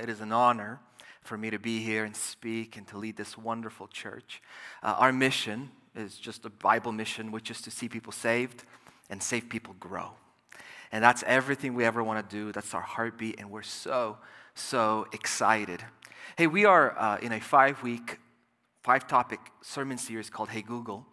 It is an honor for me to be here and speak and to lead this wonderful church. Uh, our mission is just a Bible mission, which is to see people saved and save people grow. And that's everything we ever want to do. That's our heartbeat, and we're so, so excited. Hey, we are uh, in a five week, five topic sermon series called Hey Google.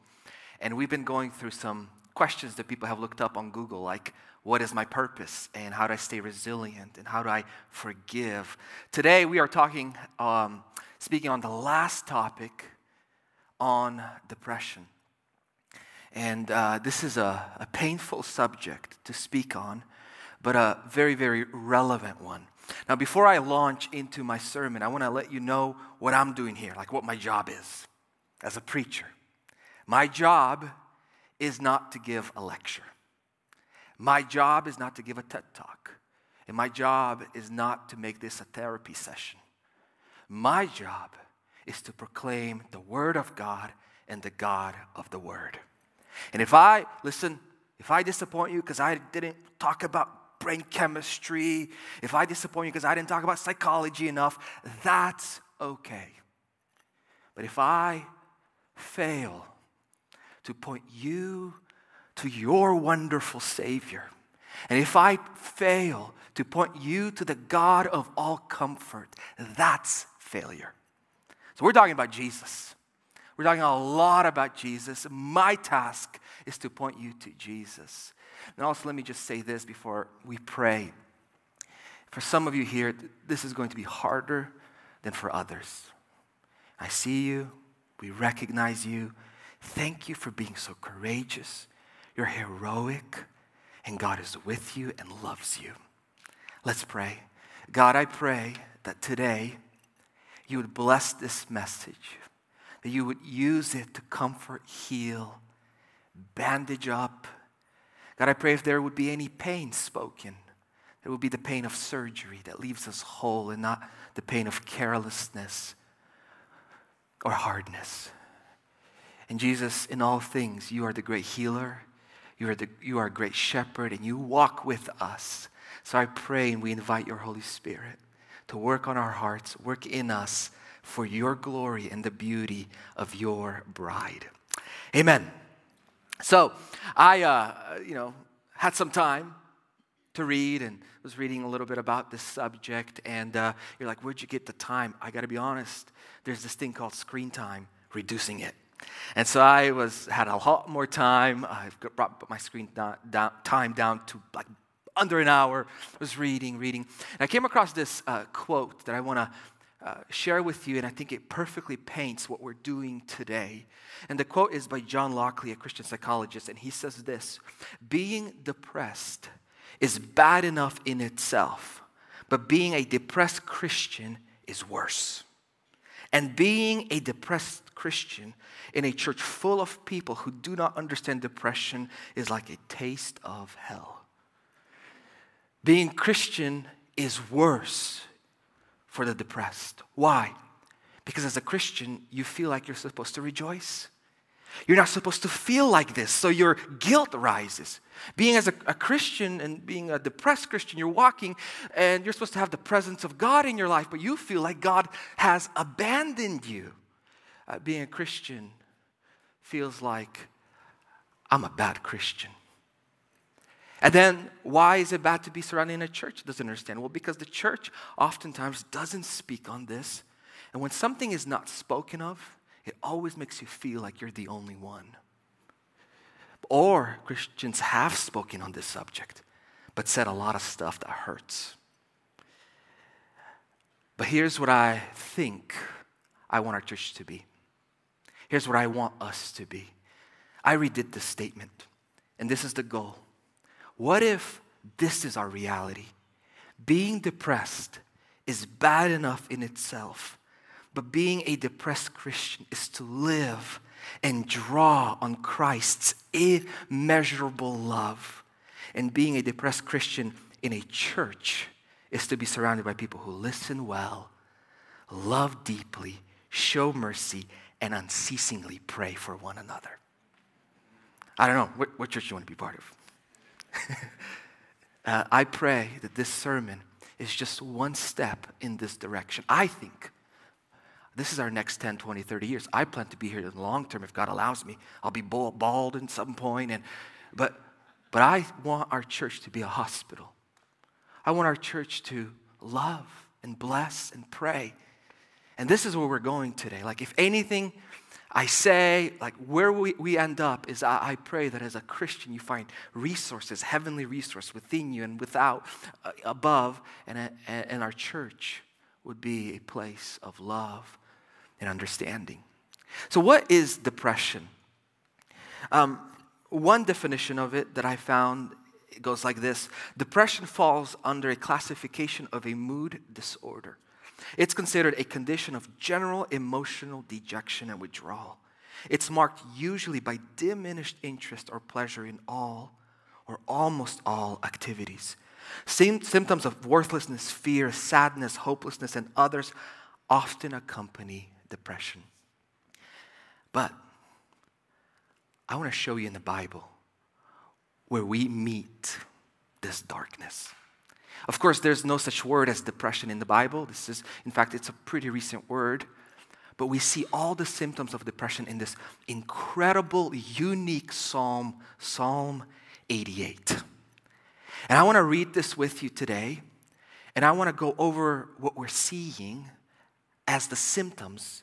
And we've been going through some questions that people have looked up on Google, like what is my purpose and how do I stay resilient and how do I forgive. Today we are talking, um, speaking on the last topic on depression. And uh, this is a, a painful subject to speak on, but a very, very relevant one. Now, before I launch into my sermon, I want to let you know what I'm doing here, like what my job is as a preacher. My job is not to give a lecture. My job is not to give a TED talk. And my job is not to make this a therapy session. My job is to proclaim the Word of God and the God of the Word. And if I, listen, if I disappoint you because I didn't talk about brain chemistry, if I disappoint you because I didn't talk about psychology enough, that's okay. But if I fail to point you to your wonderful Savior. And if I fail to point you to the God of all comfort, that's failure. So we're talking about Jesus. We're talking a lot about Jesus. My task is to point you to Jesus. And also, let me just say this before we pray. For some of you here, this is going to be harder than for others. I see you, we recognize you, Thank you for being so courageous. You're heroic, and God is with you and loves you. Let's pray. God, I pray that today you would bless this message, that you would use it to comfort, heal, bandage up. God, I pray if there would be any pain spoken, it would be the pain of surgery that leaves us whole and not the pain of carelessness or hardness. And Jesus, in all things, you are the great healer. You are, the, you are a great shepherd, and you walk with us. So I pray and we invite your Holy Spirit to work on our hearts, work in us for your glory and the beauty of your bride. Amen. So I, uh, you know, had some time to read and was reading a little bit about this subject. And uh, you're like, where'd you get the time? I got to be honest. There's this thing called screen time, reducing it. And so I was had a lot more time. I brought my screen down, down, time down to like under an hour. I was reading, reading. And I came across this uh, quote that I want to uh, share with you, and I think it perfectly paints what we're doing today. And the quote is by John Lockley, a Christian psychologist, and he says this Being depressed is bad enough in itself, but being a depressed Christian is worse. And being a depressed Christian in a church full of people who do not understand depression is like a taste of hell. Being Christian is worse for the depressed. Why? Because as a Christian, you feel like you're supposed to rejoice. You're not supposed to feel like this, so your guilt rises. Being as a, a, Christian and being a depressed Christian, you're walking and you're supposed to have the presence of God in your life, but you feel like God has abandoned you. Uh, being a Christian feels like I'm a bad Christian. And then, why is it bad to be surrounded in a church? Doesn't understand. Well, because the church oftentimes doesn't speak on this. And when something is not spoken of, it always makes you feel like you're the only one. Or Christians have spoken on this subject, but said a lot of stuff that hurts. But here's what I think I want our church to be Here's what I want us to be. I redid this statement, and this is the goal. What if this is our reality? Being depressed is bad enough in itself, but being a depressed Christian is to live and draw on Christ's immeasurable love. And being a depressed Christian in a church is to be surrounded by people who listen well, love deeply, show mercy, and unceasingly pray for one another. I don't know, what, what church you want to be part of? uh, I pray that this sermon is just one step in this direction. I think this is our next 10, 20, 30 years. I plan to be here in the long term if God allows me. I'll be bald at some point, and, but, but I want our church to be a hospital. I want our church to love and bless and pray. And this is where we're going today. Like, if anything, I say, like, where we, we end up is I, I pray that as a Christian, you find resources, heavenly resource within you and without, uh, above, and, and our church would be a place of love and understanding. So, what is depression? Um, one definition of it that I found it goes like this Depression falls under a classification of a mood disorder. It's considered a condition of general emotional dejection and withdrawal. It's marked usually by diminished interest or pleasure in all or almost all activities. Symptoms of worthlessness, fear, sadness, hopelessness, and others often accompany depression. But I want to show you in the Bible where we meet this darkness. Of course, there's no such word as depression in the Bible. This is, in fact, it's a pretty recent word. But we see all the symptoms of depression in this incredible, unique psalm, Psalm 88. And I want to read this with you today. And I want to go over what we're seeing as the symptoms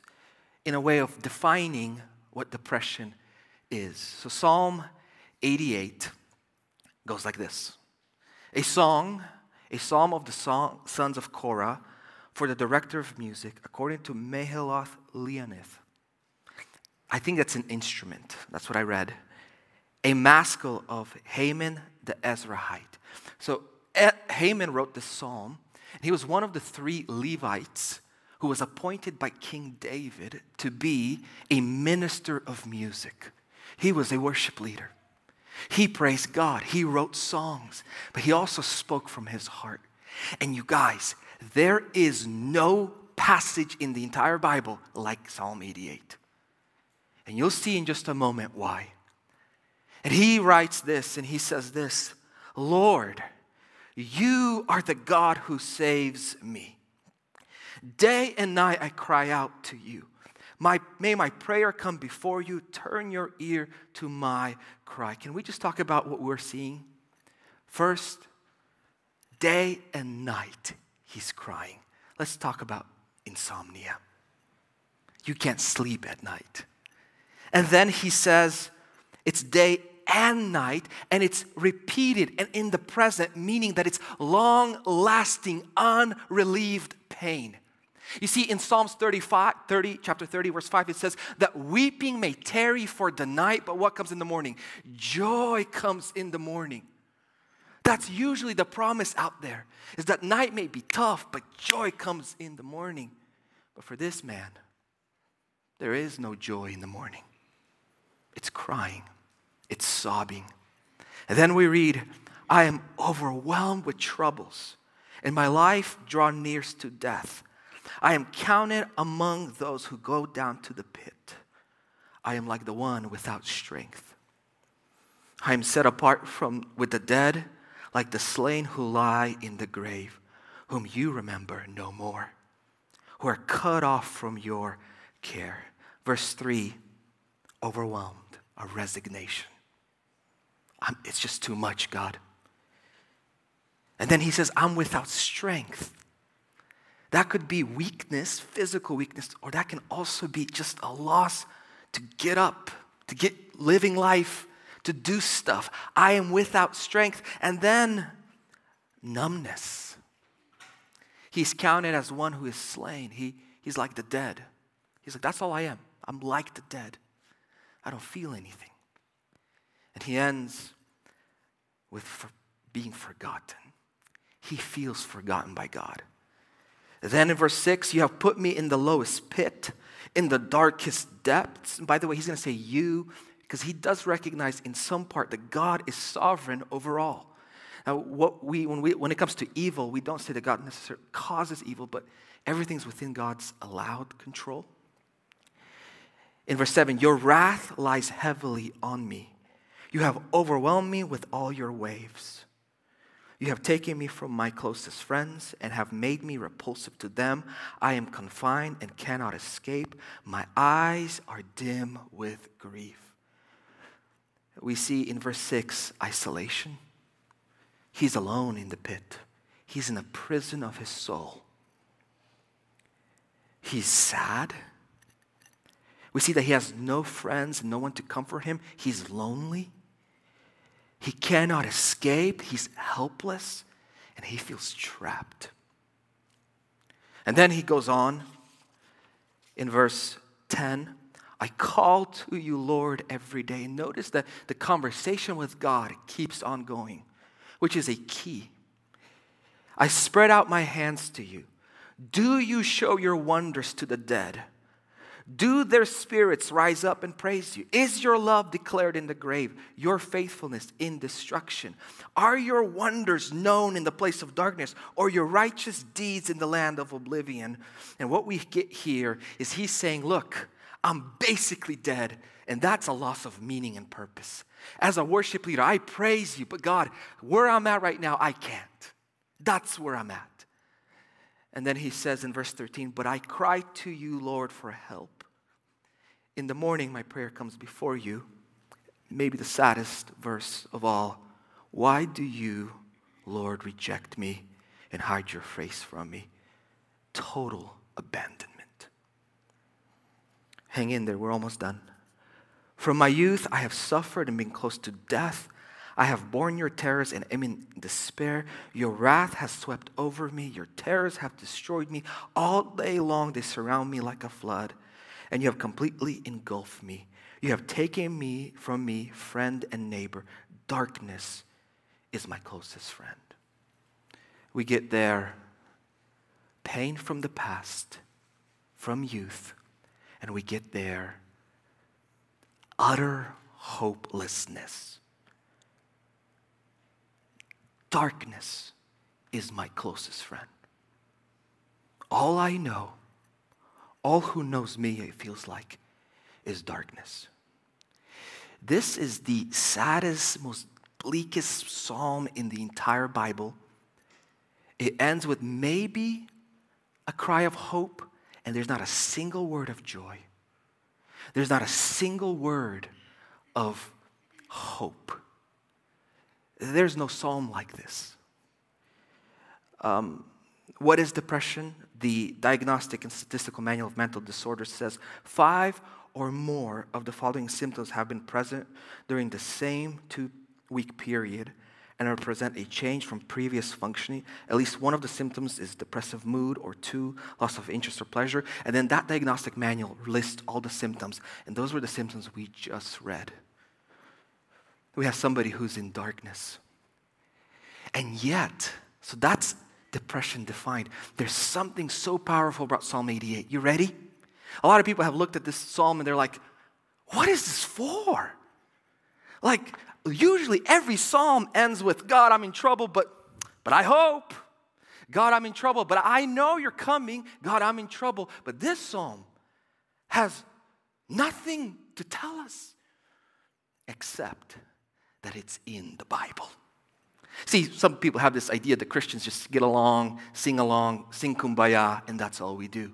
in a way of defining what depression is. So, Psalm 88 goes like this A song, a psalm of the song, sons of Korah for the director of music, according to Mahalath Leannoth. I think that's an instrument. That's what I read. A maskil of Haman the Ezrahite. So Haman wrote this psalm, he was one of the three Levites who was appointed by King David to be a minister of music. He was a worship leader. He praised God. He wrote songs, but he also spoke from his heart. And you guys, there is no passage in the entire Bible like Psalm 88. And you'll see in just a moment why. And he writes this and he says this Lord, you are the God who saves me. Day and night I cry out to you. My, may my prayer come before you. Turn your ear to my cry. Can we just talk about what we're seeing? First, day and night he's crying. Let's talk about insomnia. You can't sleep at night. And then he says, it's day and night, and it's repeated and in the present, meaning that it's long lasting, unrelieved pain. You see, in Psalms 35, 30, chapter 30, verse 5, it says that weeping may tarry for the night, but what comes in the morning? Joy comes in the morning. That's usually the promise out there, is that night may be tough, but joy comes in the morning. But for this man, there is no joy in the morning. It's crying, it's sobbing. And then we read, I am overwhelmed with troubles, and my life draw near to death. I am counted among those who go down to the pit. I am like the one without strength. I am set apart from with the dead, like the slain who lie in the grave, whom you remember no more, who are cut off from your care. Verse 3 overwhelmed, a resignation. I'm, it's just too much, God. And then he says, I'm without strength. That could be weakness, physical weakness, or that can also be just a loss to get up, to get living life, to do stuff. I am without strength. And then numbness. He's counted as one who is slain. He, he's like the dead. He's like, that's all I am. I'm like the dead. I don't feel anything. And he ends with for being forgotten. He feels forgotten by God. Then in verse 6, you have put me in the lowest pit, in the darkest depths. And by the way, he's going to say you, because he does recognize in some part that God is sovereign over all. Now, what we, when, we, when it comes to evil, we don't say that God necessarily causes evil, but everything's within God's allowed control. In verse 7, your wrath lies heavily on me. You have overwhelmed me with all your waves. You have taken me from my closest friends and have made me repulsive to them. I am confined and cannot escape. My eyes are dim with grief. We see in verse 6 isolation. He's alone in the pit, he's in a prison of his soul. He's sad. We see that he has no friends no one to comfort him. He's lonely. He cannot escape. He's helpless and he feels trapped. And then he goes on in verse 10 I call to you, Lord, every day. And notice that the conversation with God keeps on going, which is a key. I spread out my hands to you. Do you show your wonders to the dead? Do their spirits rise up and praise you? Is your love declared in the grave, your faithfulness in destruction? Are your wonders known in the place of darkness, or your righteous deeds in the land of oblivion? And what we get here is he's saying, Look, I'm basically dead, and that's a loss of meaning and purpose. As a worship leader, I praise you, but God, where I'm at right now, I can't. That's where I'm at. And then he says in verse 13, But I cry to you, Lord, for help. In the morning, my prayer comes before you. Maybe the saddest verse of all. Why do you, Lord, reject me and hide your face from me? Total abandonment. Hang in there, we're almost done. From my youth, I have suffered and been close to death. I have borne your terrors and am in despair. Your wrath has swept over me. Your terrors have destroyed me. All day long they surround me like a flood, and you have completely engulfed me. You have taken me from me, friend and neighbor. Darkness is my closest friend. We get there pain from the past, from youth, and we get there utter hopelessness Darkness is my closest friend. All I know, all who knows me, it feels like, is darkness. This is the saddest, most bleakest psalm in the entire Bible. It ends with maybe a cry of hope, and there's not a single word of joy. There's not a single word of hope. There's no psalm like this. Um, what is depression? The Diagnostic and Statistical Manual of Mental Disorders says five or more of the following symptoms have been present during the same two week period and represent a change from previous functioning. At least one of the symptoms is depressive mood, or two, loss of interest or pleasure. And then that diagnostic manual lists all the symptoms, and those were the symptoms we just read we have somebody who's in darkness. And yet, so that's depression defined. There's something so powerful about Psalm 88. You ready? A lot of people have looked at this psalm and they're like, what is this for? Like, usually every psalm ends with, God, I'm in trouble, but, but I hope. God, I'm in trouble, but I know you're coming. God, I'm in trouble. But this psalm has nothing to tell us except that it's in the Bible. See, some people have this idea that Christians just get along, sing along, sing kumbaya, and that's all we do.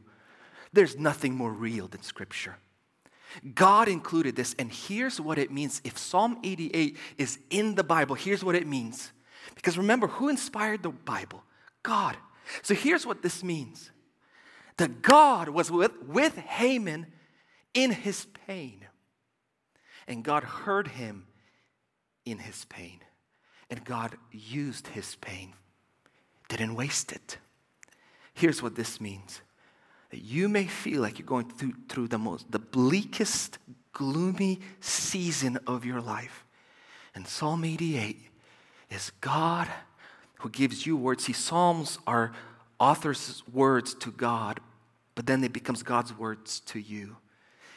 There's nothing more real than Scripture. God included this, and here's what it means. If Psalm 88 is in the Bible, here's what it means. Because remember, who inspired the Bible? God. So here's what this means that God was with, with Haman in his pain, and God heard him in his pain. And God used his pain, didn't waste it. Here's what this means that you may feel like you're going through, through the most, the bleakest, gloomy season of your life. And Psalm 88 is God who gives you words. See, Psalms are author's words to God, but then it becomes God's words to you.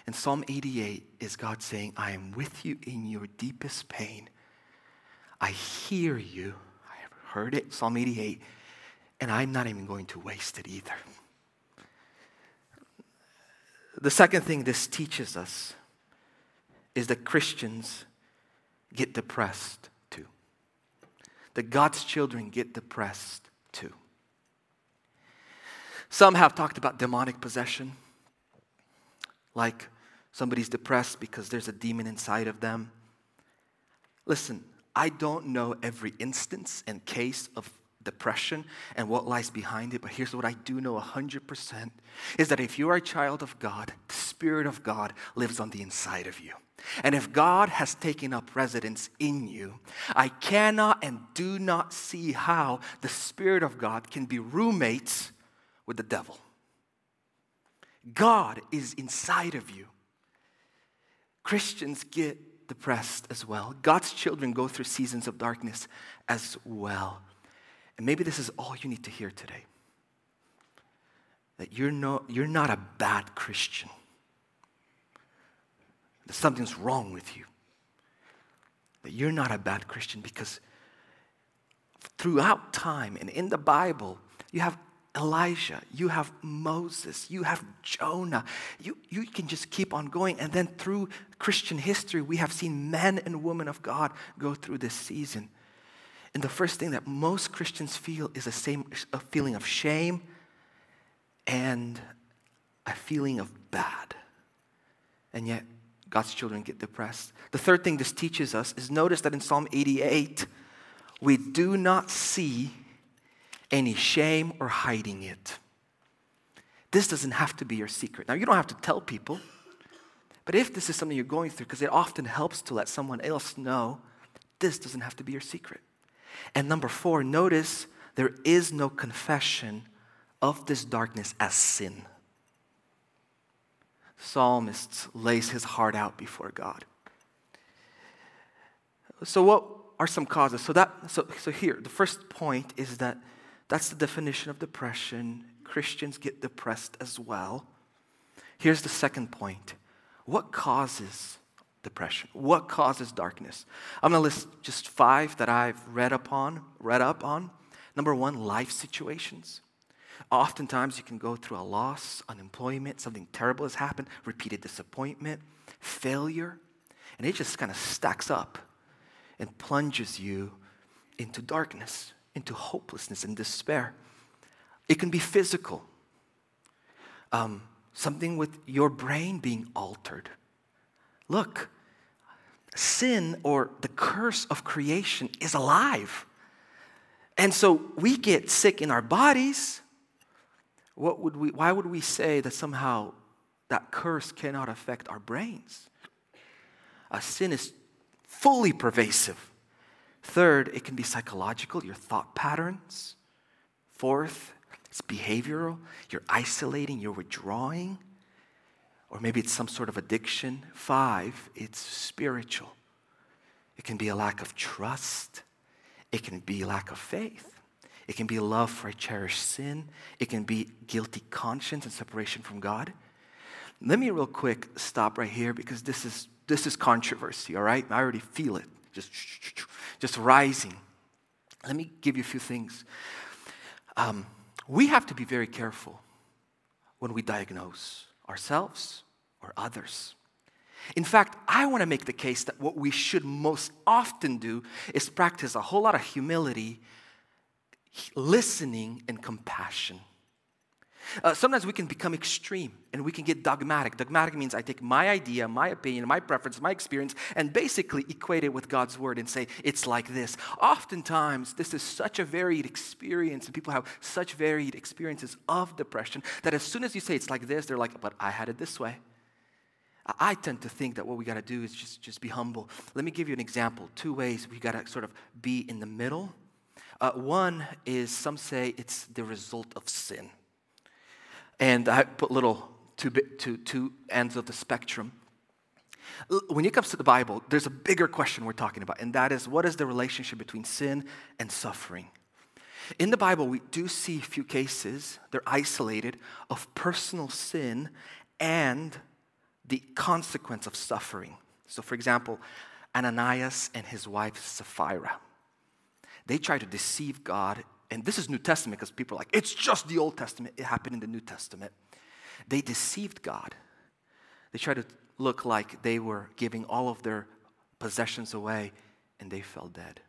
And Psalm 88 is God saying, I am with you in your deepest pain. I hear you. I have heard it, Psalm 88, and I'm not even going to waste it either. The second thing this teaches us is that Christians get depressed too. that God's children get depressed too. Some have talked about demonic possession, like somebody's depressed because there's a demon inside of them. Listen, I don't know every instance and case of depression and what lies behind it, but here's what I do know 100% is that if you are a child of God, the Spirit of God lives on the inside of you. And if God has taken up residence in you, I cannot and do not see how the Spirit of God can be roommates with the devil. God is inside of you. Christians get depressed as well. God's children go through seasons of darkness as well. And maybe this is all you need to hear today that you're, no, you're not a bad Christian, that something's wrong with you, that you're not a bad Christian because throughout time and in the Bible, you have Elijah, you have Moses, you have Jonah. You, you can just keep on going. And then through Christian history, we have seen men and women of God go through this season. And the first thing that most Christians feel is a, same, a feeling of shame and a feeling of bad. And yet, God's children get depressed. The third thing this teaches us is notice that in Psalm 88, we do not see any shame or hiding it. This doesn't have to be your secret. Now, you don't have to tell people, but if this is something you're going through, because it often helps to let someone else know, this doesn't have to be your secret. And number four, notice there is no confession of this darkness as sin. Psalmist lays his heart out before God. So, what are some causes? So, that, so, so here, the first point is that that's the definition of depression. Christians get depressed as well. Here's the second point what causes depression? What causes darkness? I'm going to list just five that I've read upon, read up on. Number one, life situations. Oftentimes, you can go through a loss, unemployment, something terrible has happened, repeated disappointment, failure, and it just kind of stacks up and plunges you into darkness, into hopelessness and despair. It can be physical, um, something with your brain being altered. Look, sin or the curse of creation is alive. And so we get sick in our bodies. What would we, why would we say that somehow that curse cannot affect our brains? A sin is fully pervasive. Third, it can be psychological, your thought patterns. Fourth, it's behavioral, you're isolating, you're withdrawing or maybe it's some sort of addiction. Five, it's spiritual. It can be a lack of trust, it can be lack of faith. It can be love for a cherished sin. It can be guilty conscience and separation from God. Let me real quick stop right here because this is this is controversy, all right? I already feel it. Just just rising. Let me give you a few things. Um, we have to be very careful when we diagnose ourselves or others. In fact, I want to make the case that what we should most often do is practice a whole lot of humility, listening, and compassion. Uh, sometimes we can become extreme and we can get dogmatic. Dogmatic means I take my idea, my opinion, my preference, my experience, and basically equate it with God's word and say, it's like this. Oftentimes, this is such a varied experience, and people have such varied experiences of depression that as soon as you say it's like this, they're like, but I had it this way. I tend to think that what we got to do is just, just be humble. Let me give you an example. Two ways we got to sort of be in the middle. Uh, one is some say it's the result of sin. And I put little two, ends of the spectrum. When it comes to the Bible, there's a bigger question we're talking about, and that is what is the relationship between sin and suffering? In the Bible, we do see a few cases, they're isolated, of personal sin and the consequence of suffering. So, for example, Ananias and his wife Sapphira. They try to deceive God and this is New Testament because people are like, it's just the Old Testament. It happened in the New Testament. They deceived God. They tried to look like they were giving all of their possessions away, and they fell dead.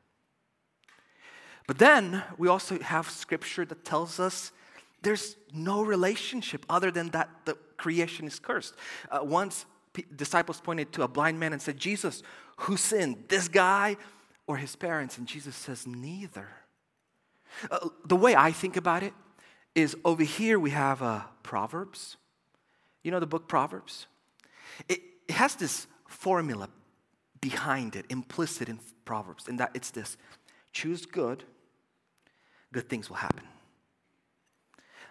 But then we also have scripture that tells us there's no relationship other than that the creation is cursed. Uh, once p- disciples pointed to a blind man and said, Jesus, who sinned, this guy or his parents? And Jesus says, Neither. Uh, the way I think about it is over here we have uh, Proverbs. You know the book Proverbs? It, it has this formula behind it, implicit in Proverbs, and that it's this choose good, good things will happen.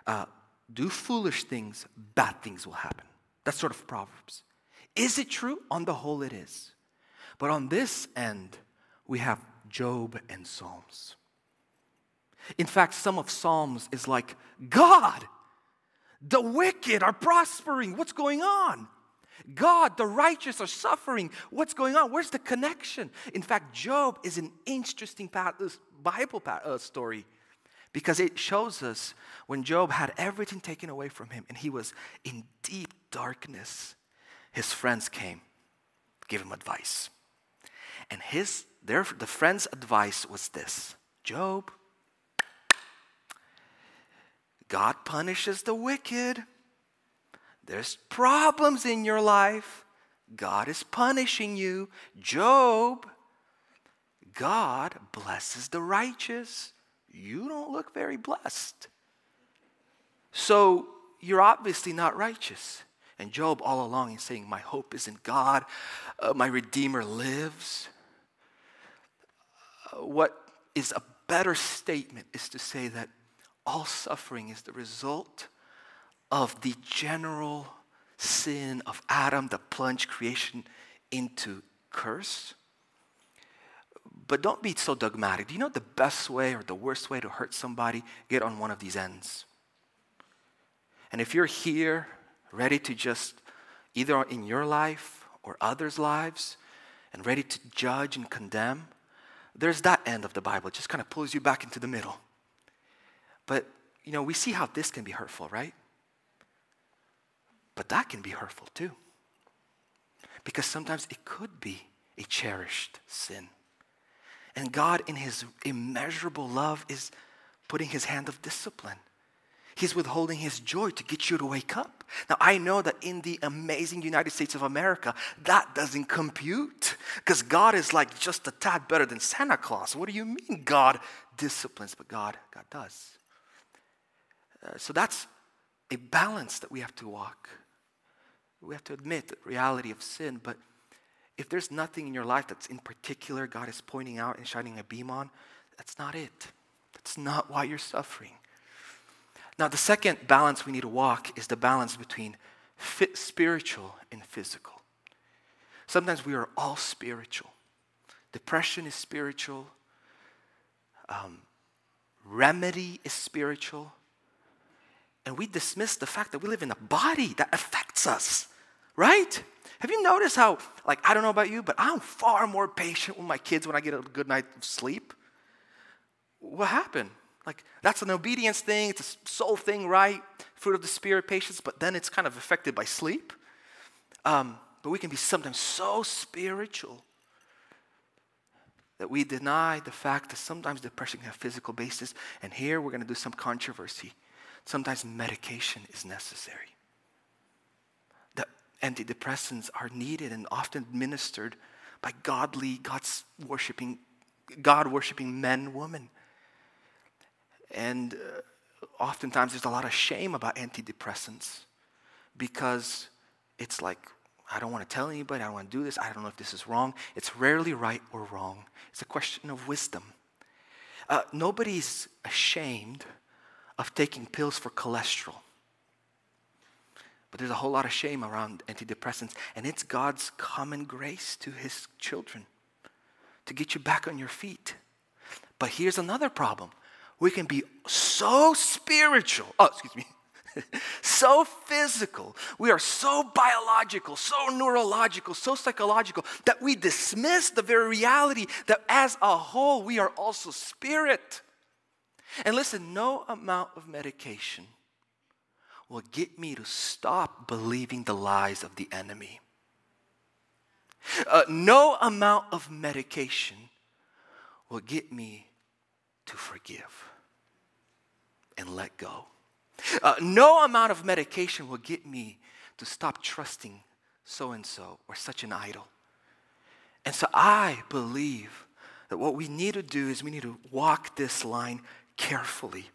Uh, do foolish things, bad things will happen. That's sort of Proverbs. Is it true? On the whole, it is. But on this end, we have Job and Psalms. In fact, some of Psalms is like, God, the wicked are prospering. What's going on? God, the righteous are suffering. What's going on? Where's the connection? In fact, Job is an interesting Bible uh, story because it shows us when Job had everything taken away from him and he was in deep darkness, his friends came, give him advice. And his, their, the friend's advice was this Job, God punishes the wicked. There's problems in your life. God is punishing you. Job, God blesses the righteous. You don't look very blessed. So you're obviously not righteous. And Job, all along, is saying, My hope is in God. Uh, my Redeemer lives. Uh, what is a better statement is to say that all suffering is the result of the general sin of Adam that plunged creation into curse. But don't be so dogmatic. Do you know the best way or the worst way to hurt somebody? Get on one of these ends. And if you're here, ready to just, either in your life or others' lives, and ready to judge and condemn, there's that end of the Bible. It just kind of pulls you back into the middle. But, you know, we see how this can be hurtful, right? But that can be hurtful too. Because sometimes it could be a cherished sin. And God, in His immeasurable love, is putting His hand of discipline. He's withholding His joy to get you to wake up. Now, I know that in the amazing United States of America, that doesn't compute because God is like just a tad better than Santa Claus. What do you mean God disciplines? But God, God does. Uh, so that's a balance that we have to walk. We have to admit the reality of sin, but if there's nothing in your life that's in particular God is pointing out and shining a beam on, that's not it. That's not why you're suffering. Now, the second balance we need to walk is the balance between spiritual and physical. Sometimes we are all spiritual. Depression is spiritual. Um, remedy is spiritual. And we dismiss the fact that we live in a body that affects us, right? Have you noticed how, like, I don't know about you, but I'm far more patient with my kids when I get a good night of sleep? What happened? Like, that's an obedience thing, it's a soul thing, right? Fruit of the Spirit, patience, but then it's kind of affected by sleep. Um, but we can be sometimes so spiritual that we deny the fact that sometimes depression can have physical basis. And here we're going to do some controversy sometimes medication is necessary. The antidepressants are needed and often administered by godly, God's worshiping, God worshiping men, women. And uh, oftentimes there's a lot of shame about antidepressants because it's like, I don't want to tell anybody, I don't want to do this, I don't know if this is wrong. It's rarely right or wrong. It's a question of wisdom. Uh, nobody's ashamed of taking pills for cholesterol. But there's a whole lot of shame around antidepressants, and it's God's common grace to his children to get you back on your feet. But here's another problem we can be so spiritual, oh, excuse me, so physical, we are so biological, so neurological, so psychological that we dismiss the very reality that as a whole we are also spirit. And listen, no amount of medication will get me to stop believing the lies of the enemy. Uh, no amount of medication will get me to forgive and let go. Uh, no amount of medication will get me to stop trusting so and so or such an idol. And so I believe that what we need to do is we need to walk this line carefully.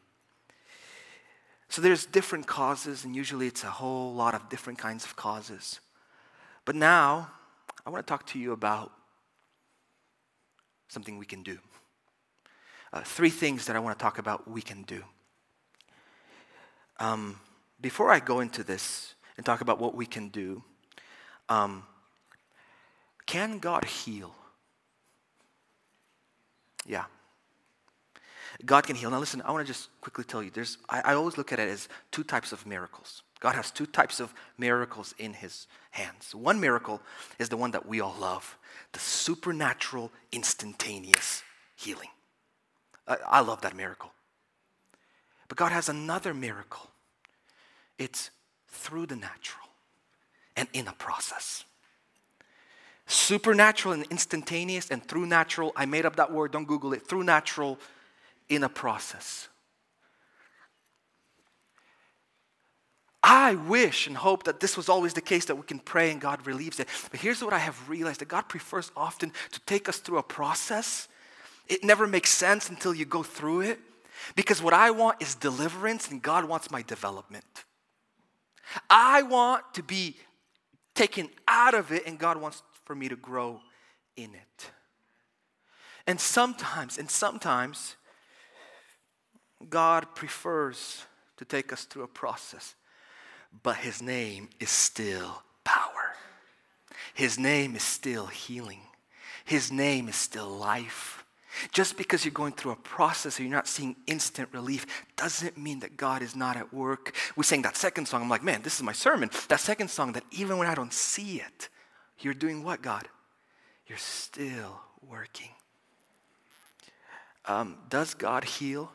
So there's different causes, and usually it's a whole lot of different kinds of causes. But now, I want to talk to you about something we can do. Uh, three things that I want to talk about we can do. Um, before I go into this and talk about what we can do, um, can God heal? Yeah. God can heal. Now, listen, I want to just quickly tell you there's, I, I always look at it as two types of miracles. God has two types of miracles in his hands. One miracle is the one that we all love the supernatural, instantaneous healing. I, I love that miracle. But God has another miracle it's through the natural and in a process. Supernatural and instantaneous, and through natural. I made up that word, don't Google it. Through natural in a process. I wish and hope that this was always the case that we can pray and God relieves it. But here's what I have realized that God prefers often to take us through a process. It never makes sense until you go through it. Because what I want is deliverance and God wants my development. I want to be taken out of it, and God wants for me to grow in it. And sometimes, and sometimes, God prefers to take us through a process, but His name is still power. His name is still healing. His name is still life. Just because you're going through a process and you're not seeing instant relief doesn't mean that God is not at work. We sang that second song. I'm like, man, this is my sermon. That second song, that even when I don't see it, you're doing what, God? You're still working. Um, does God heal?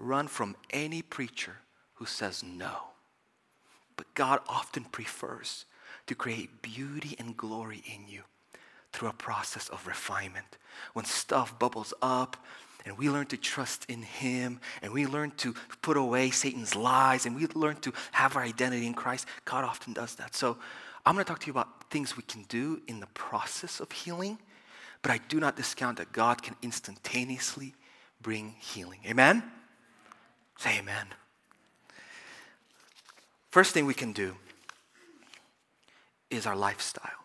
Run from any preacher who says no. But God often prefers to create beauty and glory in you through a process of refinement. When stuff bubbles up and we learn to trust in Him and we learn to put away Satan's lies and we learn to have our identity in Christ, God often does that. So I'm going to talk to you about things we can do in the process of healing, but I do not discount that God can instantaneously bring healing. Amen? Say amen. First thing we can do is our lifestyle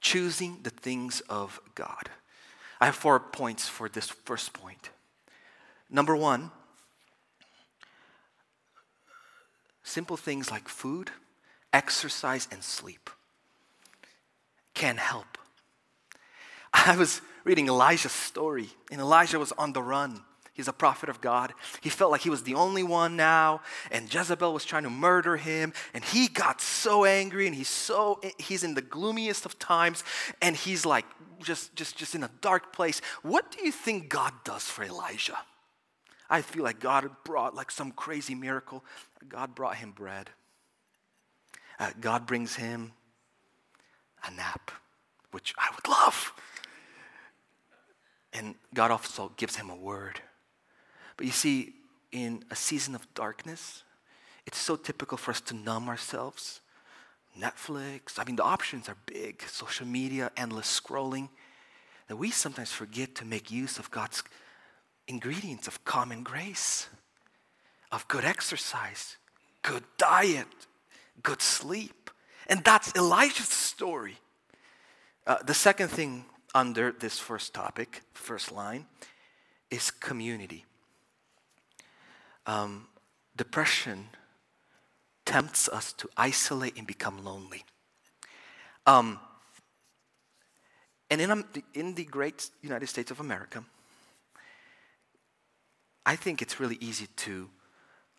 choosing the things of God. I have four points for this first point. Number one, simple things like food, exercise, and sleep can help. I was reading Elijah's story, and Elijah was on the run. He's a prophet of God. He felt like he was the only one now, and Jezebel was trying to murder him. And he got so angry, and he's so he's in the gloomiest of times, and he's like just just just in a dark place. What do you think God does for Elijah? I feel like God brought like some crazy miracle. God brought him bread. Uh, God brings him a nap, which I would love. And God also gives him a word. But you see, in a season of darkness, it's so typical for us to numb ourselves. Netflix, I mean, the options are big social media, endless scrolling that we sometimes forget to make use of God's ingredients of common grace, of good exercise, good diet, good sleep. And that's Elijah's story. Uh, the second thing under this first topic, first line, is community um, depression tempts us to isolate and become lonely. Um, and in, um, in the great United States of America, I think it's really easy to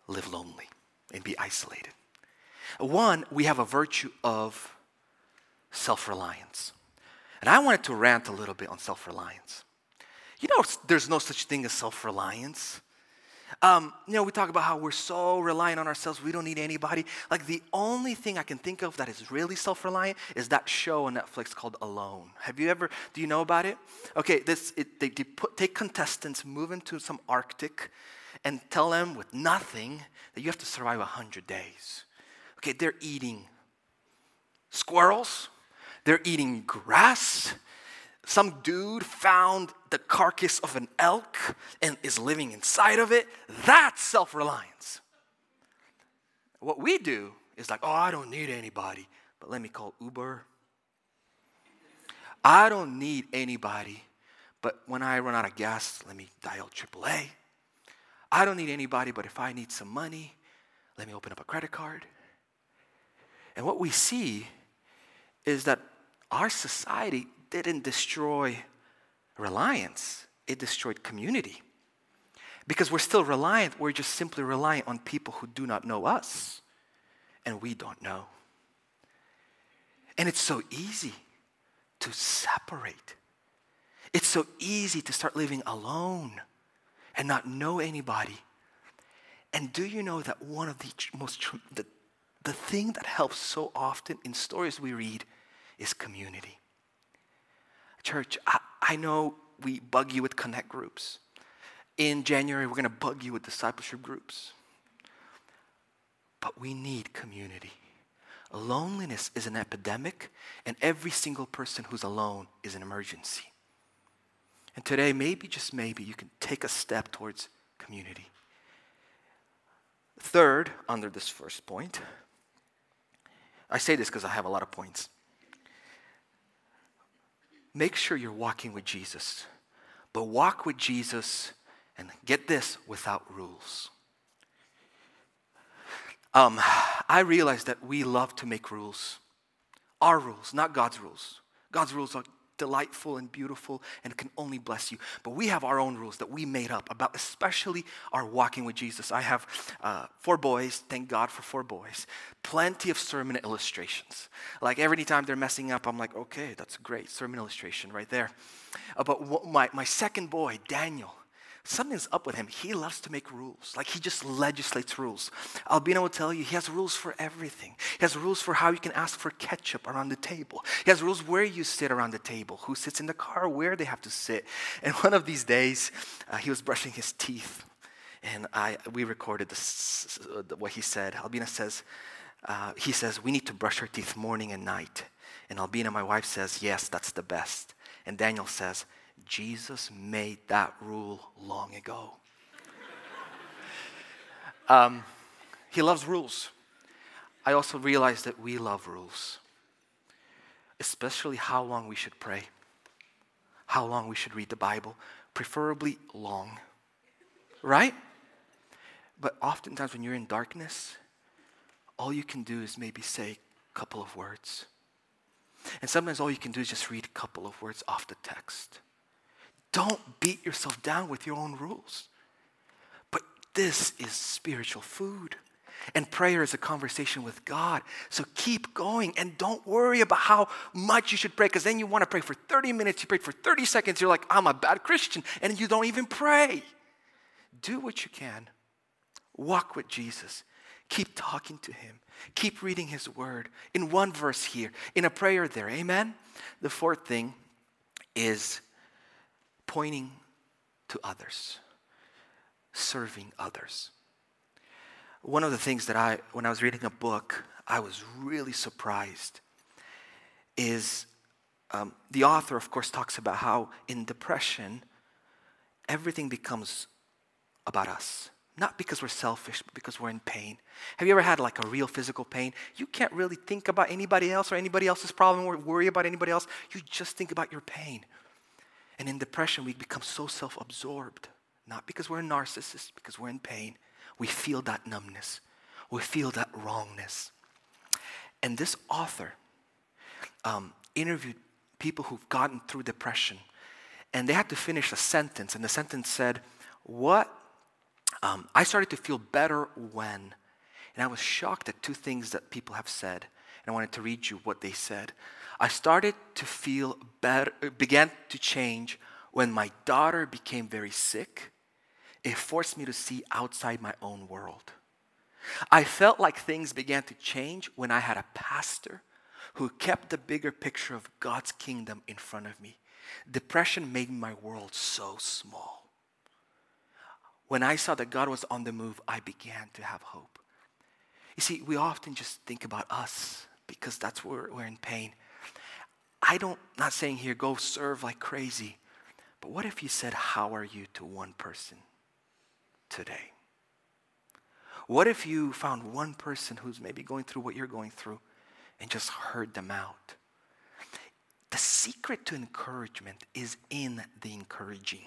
live lonely and be isolated. One, we have a virtue of self reliance. And I wanted to rant a little bit on self reliance. You know, there's no such thing as self reliance. Um, you know, we talk about how we're so reliant on ourselves, we don't need anybody. Like, the only thing I can think of that is really self reliant is that show on Netflix called Alone. Have you ever, do you know about it? Okay, this, it, they, they put, take contestants, move into some Arctic, and tell them with nothing that you have to survive 100 days. Okay, they're eating squirrels, they're eating grass, some dude found the carcass of an elk and is living inside of it. That's self reliance. What we do is like, oh, I don't need anybody, but let me call Uber. I don't need anybody, but when I run out of gas, let me dial AAA. I don't need anybody, but if I need some money, let me open up a credit card. And what we see is that our society didn't destroy reliance, it destroyed community. Because we're still reliant, we're just simply reliant on people who do not know us and we don't know. And it's so easy to separate. It's so easy to start living alone and not know anybody. And do you know that one of the most, the, the thing that helps so often in stories we read is community? Church, I, I know we bug you with connect groups. In January, we're going to bug you with discipleship groups. But we need community. Loneliness is an epidemic, and every single person who's alone is an emergency. And today, maybe, just maybe, you can take a step towards community. Third, under this first point, I say this because I have a lot of points make sure you're walking with Jesus. But walk with Jesus, and get this, without rules. Um, I realize that we love to make rules. Our rules, not God's rules. God's rules are delightful and beautiful and can only bless you. But we have our own rules that we made up about, especially our walking with Jesus. I have uh, four boys, thank God for four boys. Plenty of sermon illustrations. Like every time they're messing up, I'm like, okay, that's great sermon illustration right there. Uh, but my, my second boy, Daniel, something's up with him. He loves to make rules. Like he just legislates rules. Albina will tell you he has rules for everything. He has rules for how you can ask for ketchup around the table. He has rules where you sit around the table, who sits in the car, where they have to sit. And one of these days, uh, he was brushing his teeth, and I we recorded this, what he said. Albina says, uh, he says we need to brush our teeth morning and night. And Albina, my wife, says yes, that's the best. And Daniel says Jesus made that rule long ago. um, he loves rules. I also realize that we love rules, especially how long we should pray, how long we should read the Bible, preferably long, right? But oftentimes when you're in darkness, all you can do is maybe say a couple of words. And sometimes all you can do is just read a couple of words off the text. Don't beat yourself down with your own rules. But this is spiritual food. And prayer is a conversation with God. So keep going and don't worry about how much you should pray because then you want to pray for 30 minutes, you pray for 30 seconds, you're like, I'm a bad Christian, and you don't even pray. Do what you can. Walk with Jesus. Keep talking to him. Keep reading his word. In one verse here, in a prayer there. Amen? The fourth thing is pointing to others, serving others. One of the things that I, when I was reading a book, I was really surprised is um, the author, of course, talks about how in depression, everything becomes about us. Not because we're selfish, but because we're in pain. Have you ever had like a real physical pain? You can't really think about anybody else or anybody else's problem or worry about anybody else. You just think about your pain. And in depression, we become so self absorbed, not because we're narcissists, because we're in pain. We feel that numbness, we feel that wrongness. And this author um, interviewed people who've gotten through depression, and they had to finish a sentence, and the sentence said, What? Um, I started to feel better when. And I was shocked at two things that people have said. And I wanted to read you what they said. I started to feel better, began to change when my daughter became very sick. it forced me to see outside my own world. I felt like things began to change when I had a pastor who kept the bigger picture of God's kingdom in front of me. Depression made my world so small. When I saw that God was on the move, I began to have hope. You see, we often just think about us because that's where we're in pain. I don't, not saying here, go serve like crazy, but what if you said, How are you to one person today? What if you found one person who's maybe going through what you're going through and just heard them out? The secret to encouragement is in the encouraging.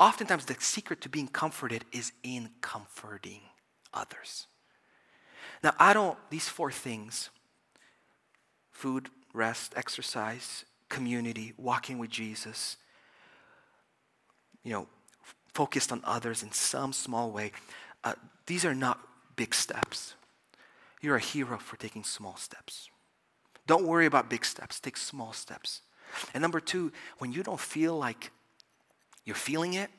Oftentimes, the secret to being comforted is in comforting others. Now, I don't, these four things food, rest, exercise, community, walking with Jesus, you know, focused on others in some small way, uh, these are not big steps. You're a hero for taking small steps. Don't worry about big steps, take small steps. And number two, when you don't feel like you're feeling it,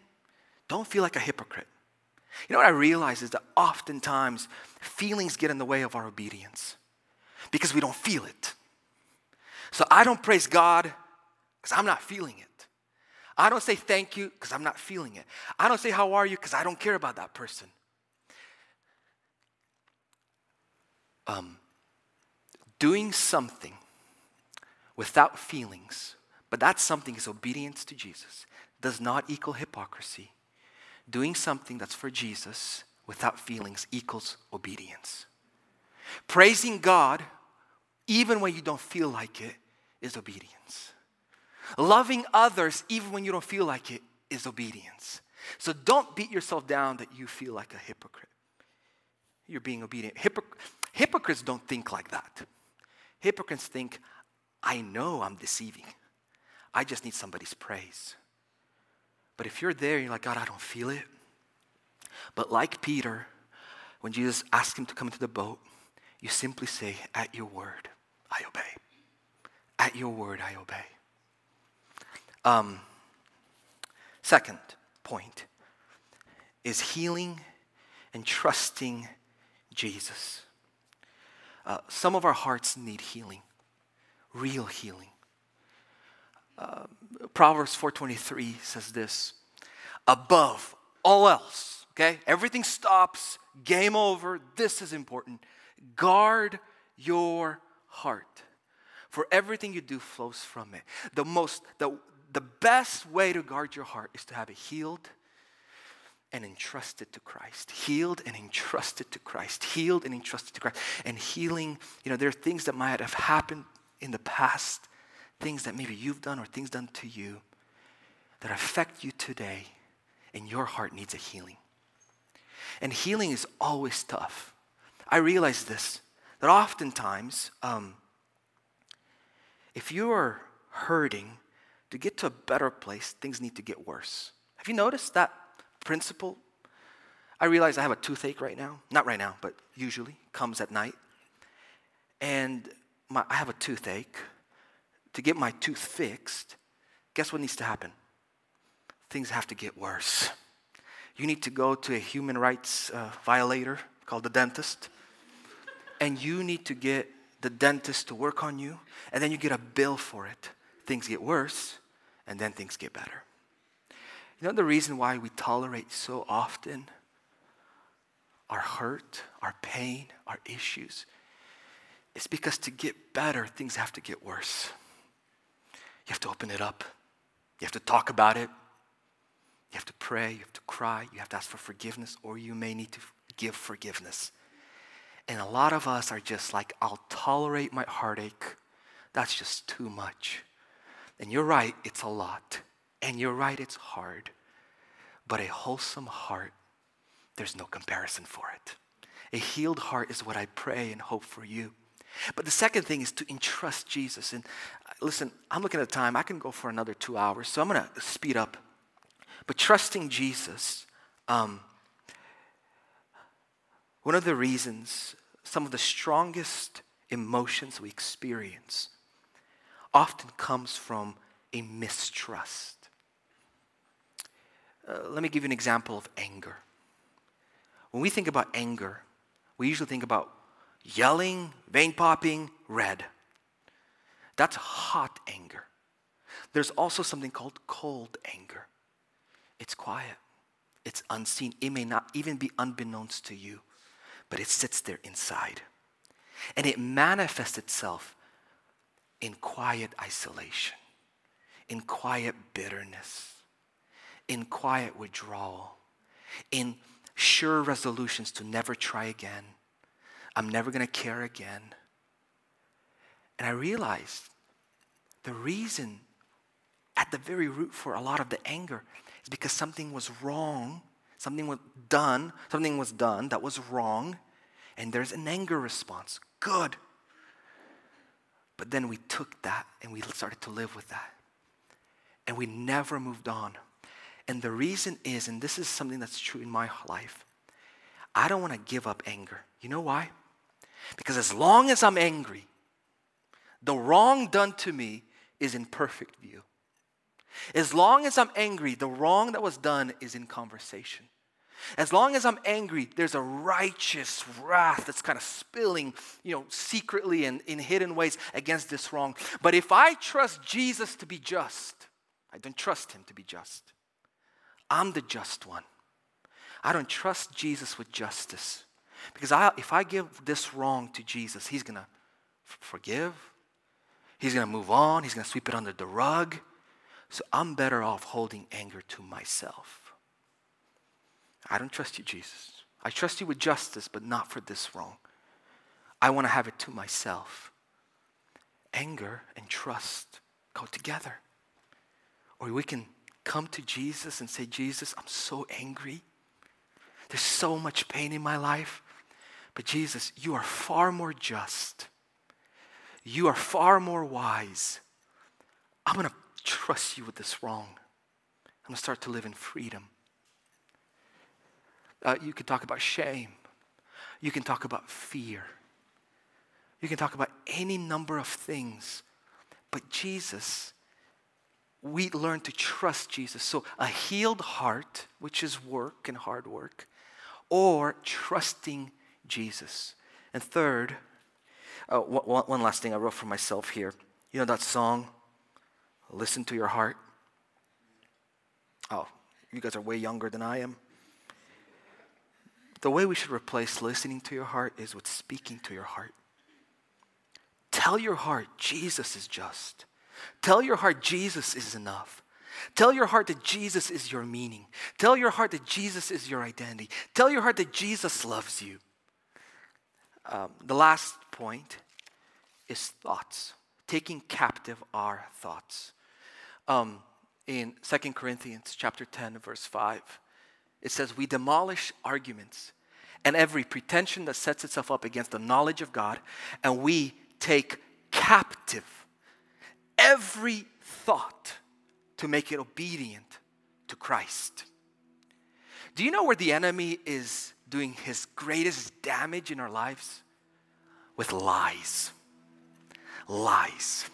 don't feel like a hypocrite. You know what I realize is that oftentimes feelings get in the way of our obedience because we don't feel it. So I don't praise God because I'm not feeling it. I don't say thank you because I'm not feeling it. I don't say how are you because I don't care about that person. Um, doing something without feelings, but that something is obedience to Jesus, does not equal hypocrisy. Doing something that's for Jesus without feelings equals obedience. Praising God, even when you don't feel like it, is obedience. Loving others, even when you don't feel like it, is obedience. So don't beat yourself down that you feel like a hypocrite. You're being obedient. Hypocr- hypocrites don't think like that. Hypocrites think, I know I'm deceiving. I just need somebody's praise. But if you're there, you're like, God, I don't feel it. But like Peter, when Jesus asked him to come into the boat, you simply say, At your word, I obey. At your word, I obey. Um, second point is healing and trusting Jesus. Uh, some of our hearts need healing, real healing. Uh, Proverbs 4:23 says this: above all else, okay? Everything stops, game over. This is important. Guard your heart. For everything you do flows from it. The most the, the best way to guard your heart is to have it healed and entrusted to Christ. Healed and entrusted to Christ. Healed and entrusted to Christ. And healing, you know, there are things that might have happened in the past things that maybe you've done or things done to you that affect you today, and your heart needs a healing. And healing is always tough. I realize this that oftentimes, um, if you are hurting, to get to a better place, things need to get worse. Have you noticed that principle? I realize I have a toothache right now. Not right now, but usually comes at night. And my, I have a toothache to get my tooth fixed, guess what needs to happen? Things have to get worse. You need to go to a human rights uh, violator called the dentist, and you need to get the dentist to work on you, and then you get a bill for it. Things get worse, and then things get better. You know the reason why we tolerate so often our hurt, our pain, our issues? It's because to get better, things have to get worse. You have to open it up. You have to talk about it. You have to pray. You have to cry. You have to ask for forgiveness, or you may need to give forgiveness. And a lot of us are just like, I'll tolerate my heartache. That's just too much. And you're right, it's a lot. And you're right, it's hard. But a wholesome heart, there's no comparison for it. A healed heart is what I pray and hope for you. But the second thing is to entrust Jesus. And uh, listen, I'm looking at the time, I can go for another two hours, so I'm going to speed up. But trusting Jesus, um, one of the reasons, some of the strongest emotions we experience often comes from a mistrust. Uh, let me give you an example of anger. When we think about anger, we usually think about yelling, vein popping, red. That's hot anger. There's also something called cold anger. It's quiet, it's unseen. It may not even be unbeknownst to you, but it sits there inside. And it manifests itself in quiet isolation, in quiet bitterness, in quiet withdrawal, in sure resolutions to never try again. I'm never going to care again. And I realized the reason at the very root for a lot of the anger is because something was wrong, something was done, something was done that was wrong, and there's an anger response. Good. But then we took that and we started to live with that. And we never moved on. And the reason is, and this is something that's true in my life, I don't want to give up anger. You know why? Because as long as I'm angry, the wrong done to me is in perfect view. As long as I'm angry, the wrong that was done is in conversation. As long as I'm angry, there's a righteous wrath that's kind of spilling, you know, secretly and in hidden ways against this wrong. But if I trust Jesus to be just, I don't trust him to be just. I'm the just one. I don't trust Jesus with justice. Because I, if I give this wrong to Jesus, he's going to forgive, he's going to move on, he's going to sweep it under the rug. So I'm better off holding anger to myself. I don't trust you, Jesus. I trust you with justice, but not for this wrong. I want to have it to myself. Anger and trust go together. Or we can come to Jesus and say, Jesus, I'm so angry. There's so much pain in my life. But Jesus, you are far more just. You are far more wise. I'm going to trust you with this wrong. I'm going to start to live in freedom. Uh, you can talk about shame. You can talk about fear. You can talk about any number of things. But Jesus, we learn to trust Jesus. So, a healed heart, which is work and hard work, or trusting Jesus. And third, uh, one, one last thing I wrote for myself here. You know that song, Listen to Your Heart? Oh, you guys are way younger than I am. The way we should replace listening to your heart is with speaking to your heart. Tell your heart Jesus is just. Tell your heart Jesus is enough. Tell your heart that Jesus is your meaning. Tell your heart that Jesus is your identity. Tell your heart that Jesus loves you. Um, the last point is thoughts, taking captive our thoughts. Um, in 2 Corinthians chapter 10, verse 5, it says, We demolish arguments and every pretension that sets itself up against the knowledge of God, and we take captive every thought to make it obedient to Christ. Do you know where the enemy is doing his greatest damage in our lives? With lies. Lies.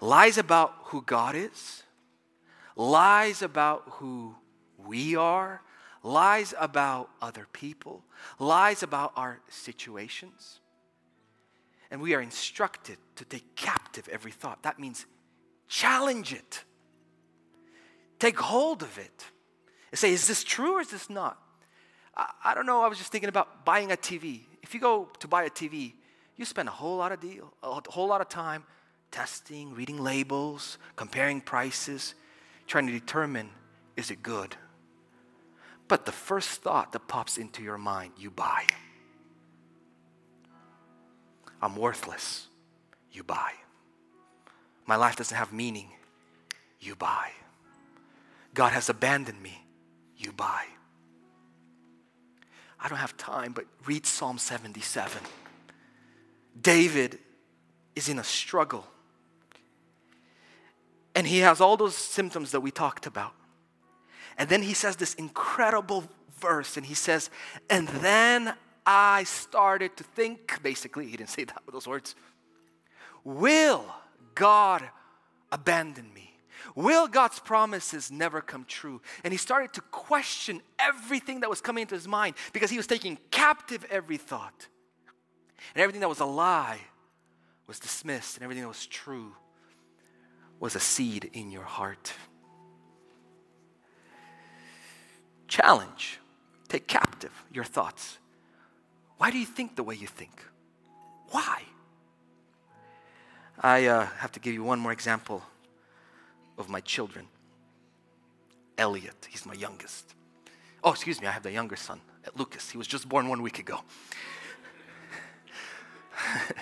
Lies about who God is, lies about who we are, lies about other people, lies about our situations. And we are instructed to take captive every thought. That means challenge it, take hold of it, and say, is this true or is this not? I, I don't know. I was just thinking about buying a TV. If you go to buy a TV, you spend a whole lot of deal, a whole lot of time testing, reading labels, comparing prices, trying to determine is it good? But the first thought that pops into your mind, you buy. I'm worthless. You buy. My life doesn't have meaning. You buy. God has abandoned me. You buy. I don't have time, but read Psalm 77. David is in a struggle. And he has all those symptoms that we talked about. And then he says this incredible verse, and he says, And then I started to think, basically, he didn't say that with those words, Will God abandon me? Will God's promises never come true? And he started to question everything that was coming into his mind because he was taking captive every thought. And everything that was a lie was dismissed, and everything that was true was a seed in your heart. Challenge take captive your thoughts. Why do you think the way you think? Why? I uh, have to give you one more example of my children. Elliot, he's my youngest. Oh, excuse me, I have the younger son, Lucas. He was just born one week ago.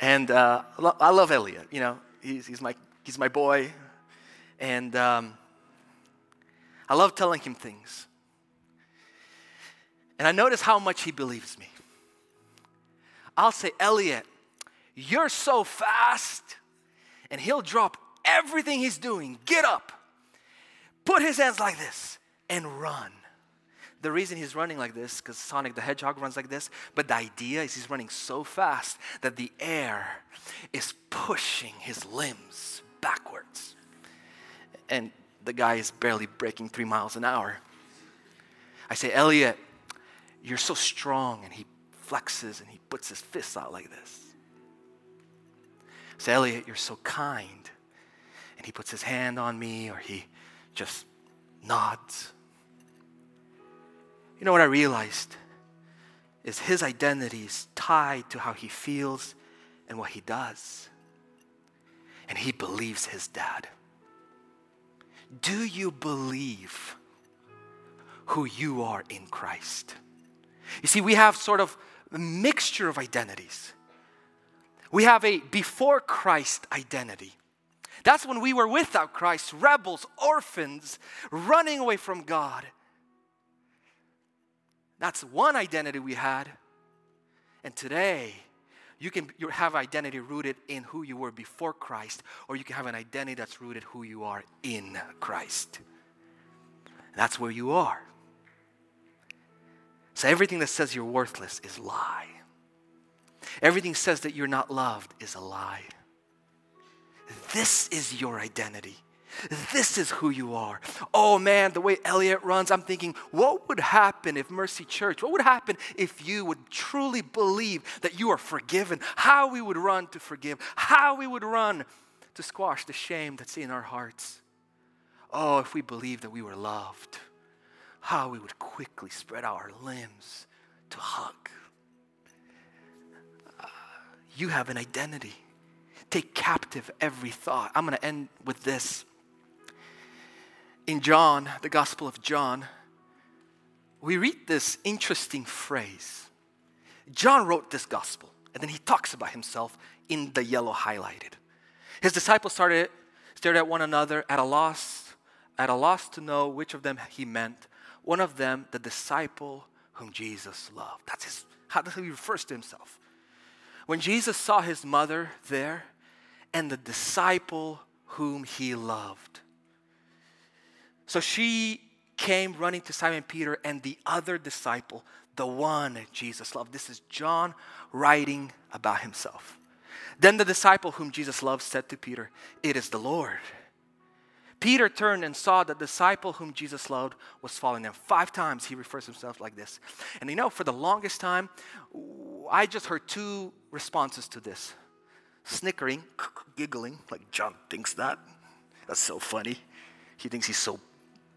and uh, I love Elliot. You know, he's, he's, my, he's my boy. And um, I love telling him things. And I notice how much he believes me. I'll say, Elliot, you're so fast. And he'll drop everything he's doing, get up, put his hands like this, and run. The reason he's running like this, because Sonic the Hedgehog runs like this, but the idea is he's running so fast that the air is pushing his limbs backwards. And the guy is barely breaking three miles an hour. I say, Elliot, you're so strong. And he flexes and he puts his fists out like this. I say, Elliot, you're so kind. And he puts his hand on me or he just nods. You know what I realized? Is his identity is tied to how he feels and what he does. And he believes his dad. Do you believe who you are in Christ? You see, we have sort of a mixture of identities. We have a before Christ identity. That's when we were without Christ, rebels, orphans, running away from God. That's one identity we had. And today, you can have identity rooted in who you were before Christ, or you can have an identity that's rooted who you are in Christ. That's where you are. So everything that says you're worthless is lie. Everything says that you're not loved is a lie. This is your identity. This is who you are. Oh man, the way Elliot runs, I'm thinking, what would happen if Mercy Church, what would happen if you would truly believe that you are forgiven? How we would run to forgive, how we would run to squash the shame that's in our hearts. Oh, if we believed that we were loved how we would quickly spread out our limbs to hug. Uh, you have an identity. Take captive every thought. I'm going to end with this. In John, the Gospel of John, we read this interesting phrase. John wrote this gospel, and then he talks about himself in the yellow highlighted. His disciples started stared at one another at a loss, at a loss to know which of them he meant. One of them, the disciple whom Jesus loved. That's his, how he refers to himself. When Jesus saw his mother there and the disciple whom he loved. So she came running to Simon Peter and the other disciple, the one Jesus loved. This is John writing about himself. Then the disciple whom Jesus loved said to Peter, It is the Lord. Peter turned and saw the disciple whom Jesus loved was following them. Five times he refers himself like this. And you know, for the longest time, I just heard two responses to this snickering, giggling, like John thinks that. That's so funny. He thinks he's so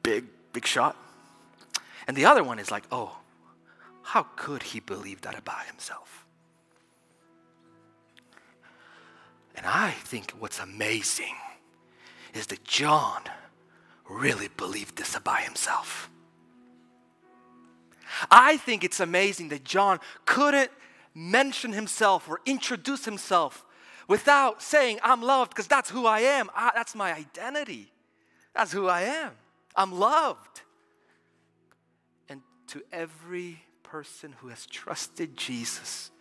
big, big shot. And the other one is like, oh, how could he believe that about himself? And I think what's amazing is that John really believed this about himself. I think it's amazing that John couldn't mention himself or introduce himself without saying, I'm loved, because that's who I am. I, that's my identity. That's who I am. I'm loved. And to every person who has trusted Jesus,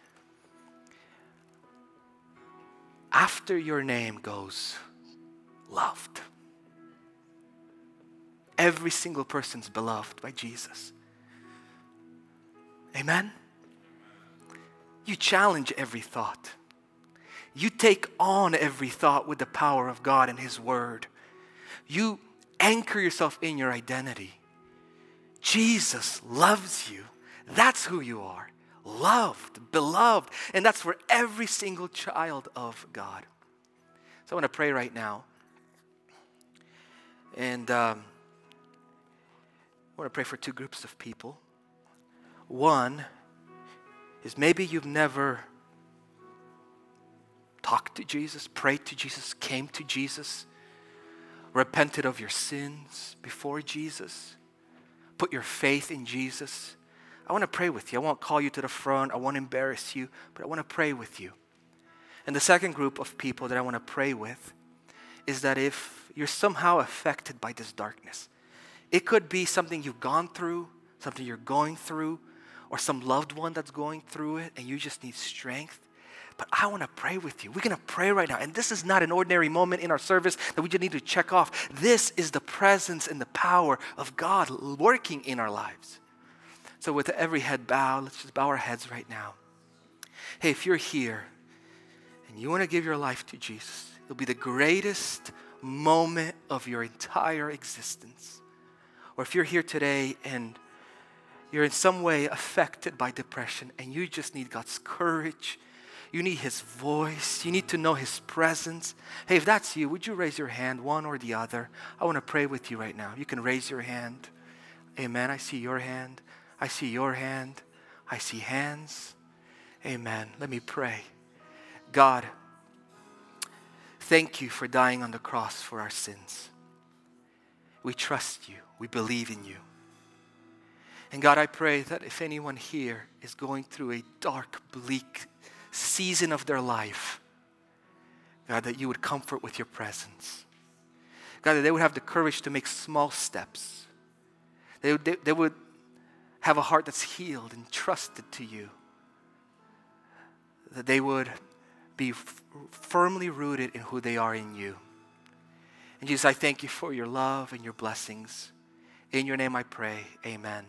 after your name goes, loved. Every single person's beloved by Jesus. Amen? You challenge every thought. You take on every thought with the power of God and His Word. you anchor yourself in your identity. Jesus loves you. That's who you are. Loved, beloved. And that's for every single child of God. So I want to pray right now. And um, I want to pray for two groups of people. One is maybe you've never talked to Jesus, prayed to Jesus, came to Jesus, repented of your sins before Jesus, put your faith in Jesus. I want to pray with you. I won't call you to the front, I won't embarrass you, but I want to pray with you. And the second group of people that I want to pray with is that if you're somehow affected by this darkness, it could be something you've gone through, something you're going through, or some loved one that's going through it, and you just need strength. But I want to pray with you. We're going to pray right now. And this is not an ordinary moment in our service that we just need to check off. This is the presence and the power of God working in our lives. So, with every head bowed, let's just bow our heads right now. Hey, if you're here and you want to give your life to Jesus, it'll be the greatest moment of your entire existence. Or if you're here today and you're in some way affected by depression and you just need God's courage you need His voice. You need to know His presence. Hey, if that's you, would you raise your hand, one or the other? I want to pray with you right now. You can raise your hand. Amen. I see your hand. I see your hand. I see hands. Amen. Let me pray. God, thank you for dying on the cross for our sins. We trust you. We believe in you. And God, I pray that if anyone here is going through a dark, bleak season of their life, God, that you would comfort with your presence. God, that they would have the courage to make small steps. They, they, they would have a heart that's healed and trusted to you. That they would be f- firmly rooted in who they are in you. And Jesus, I thank you for your love and your blessings. In your name I pray, amen.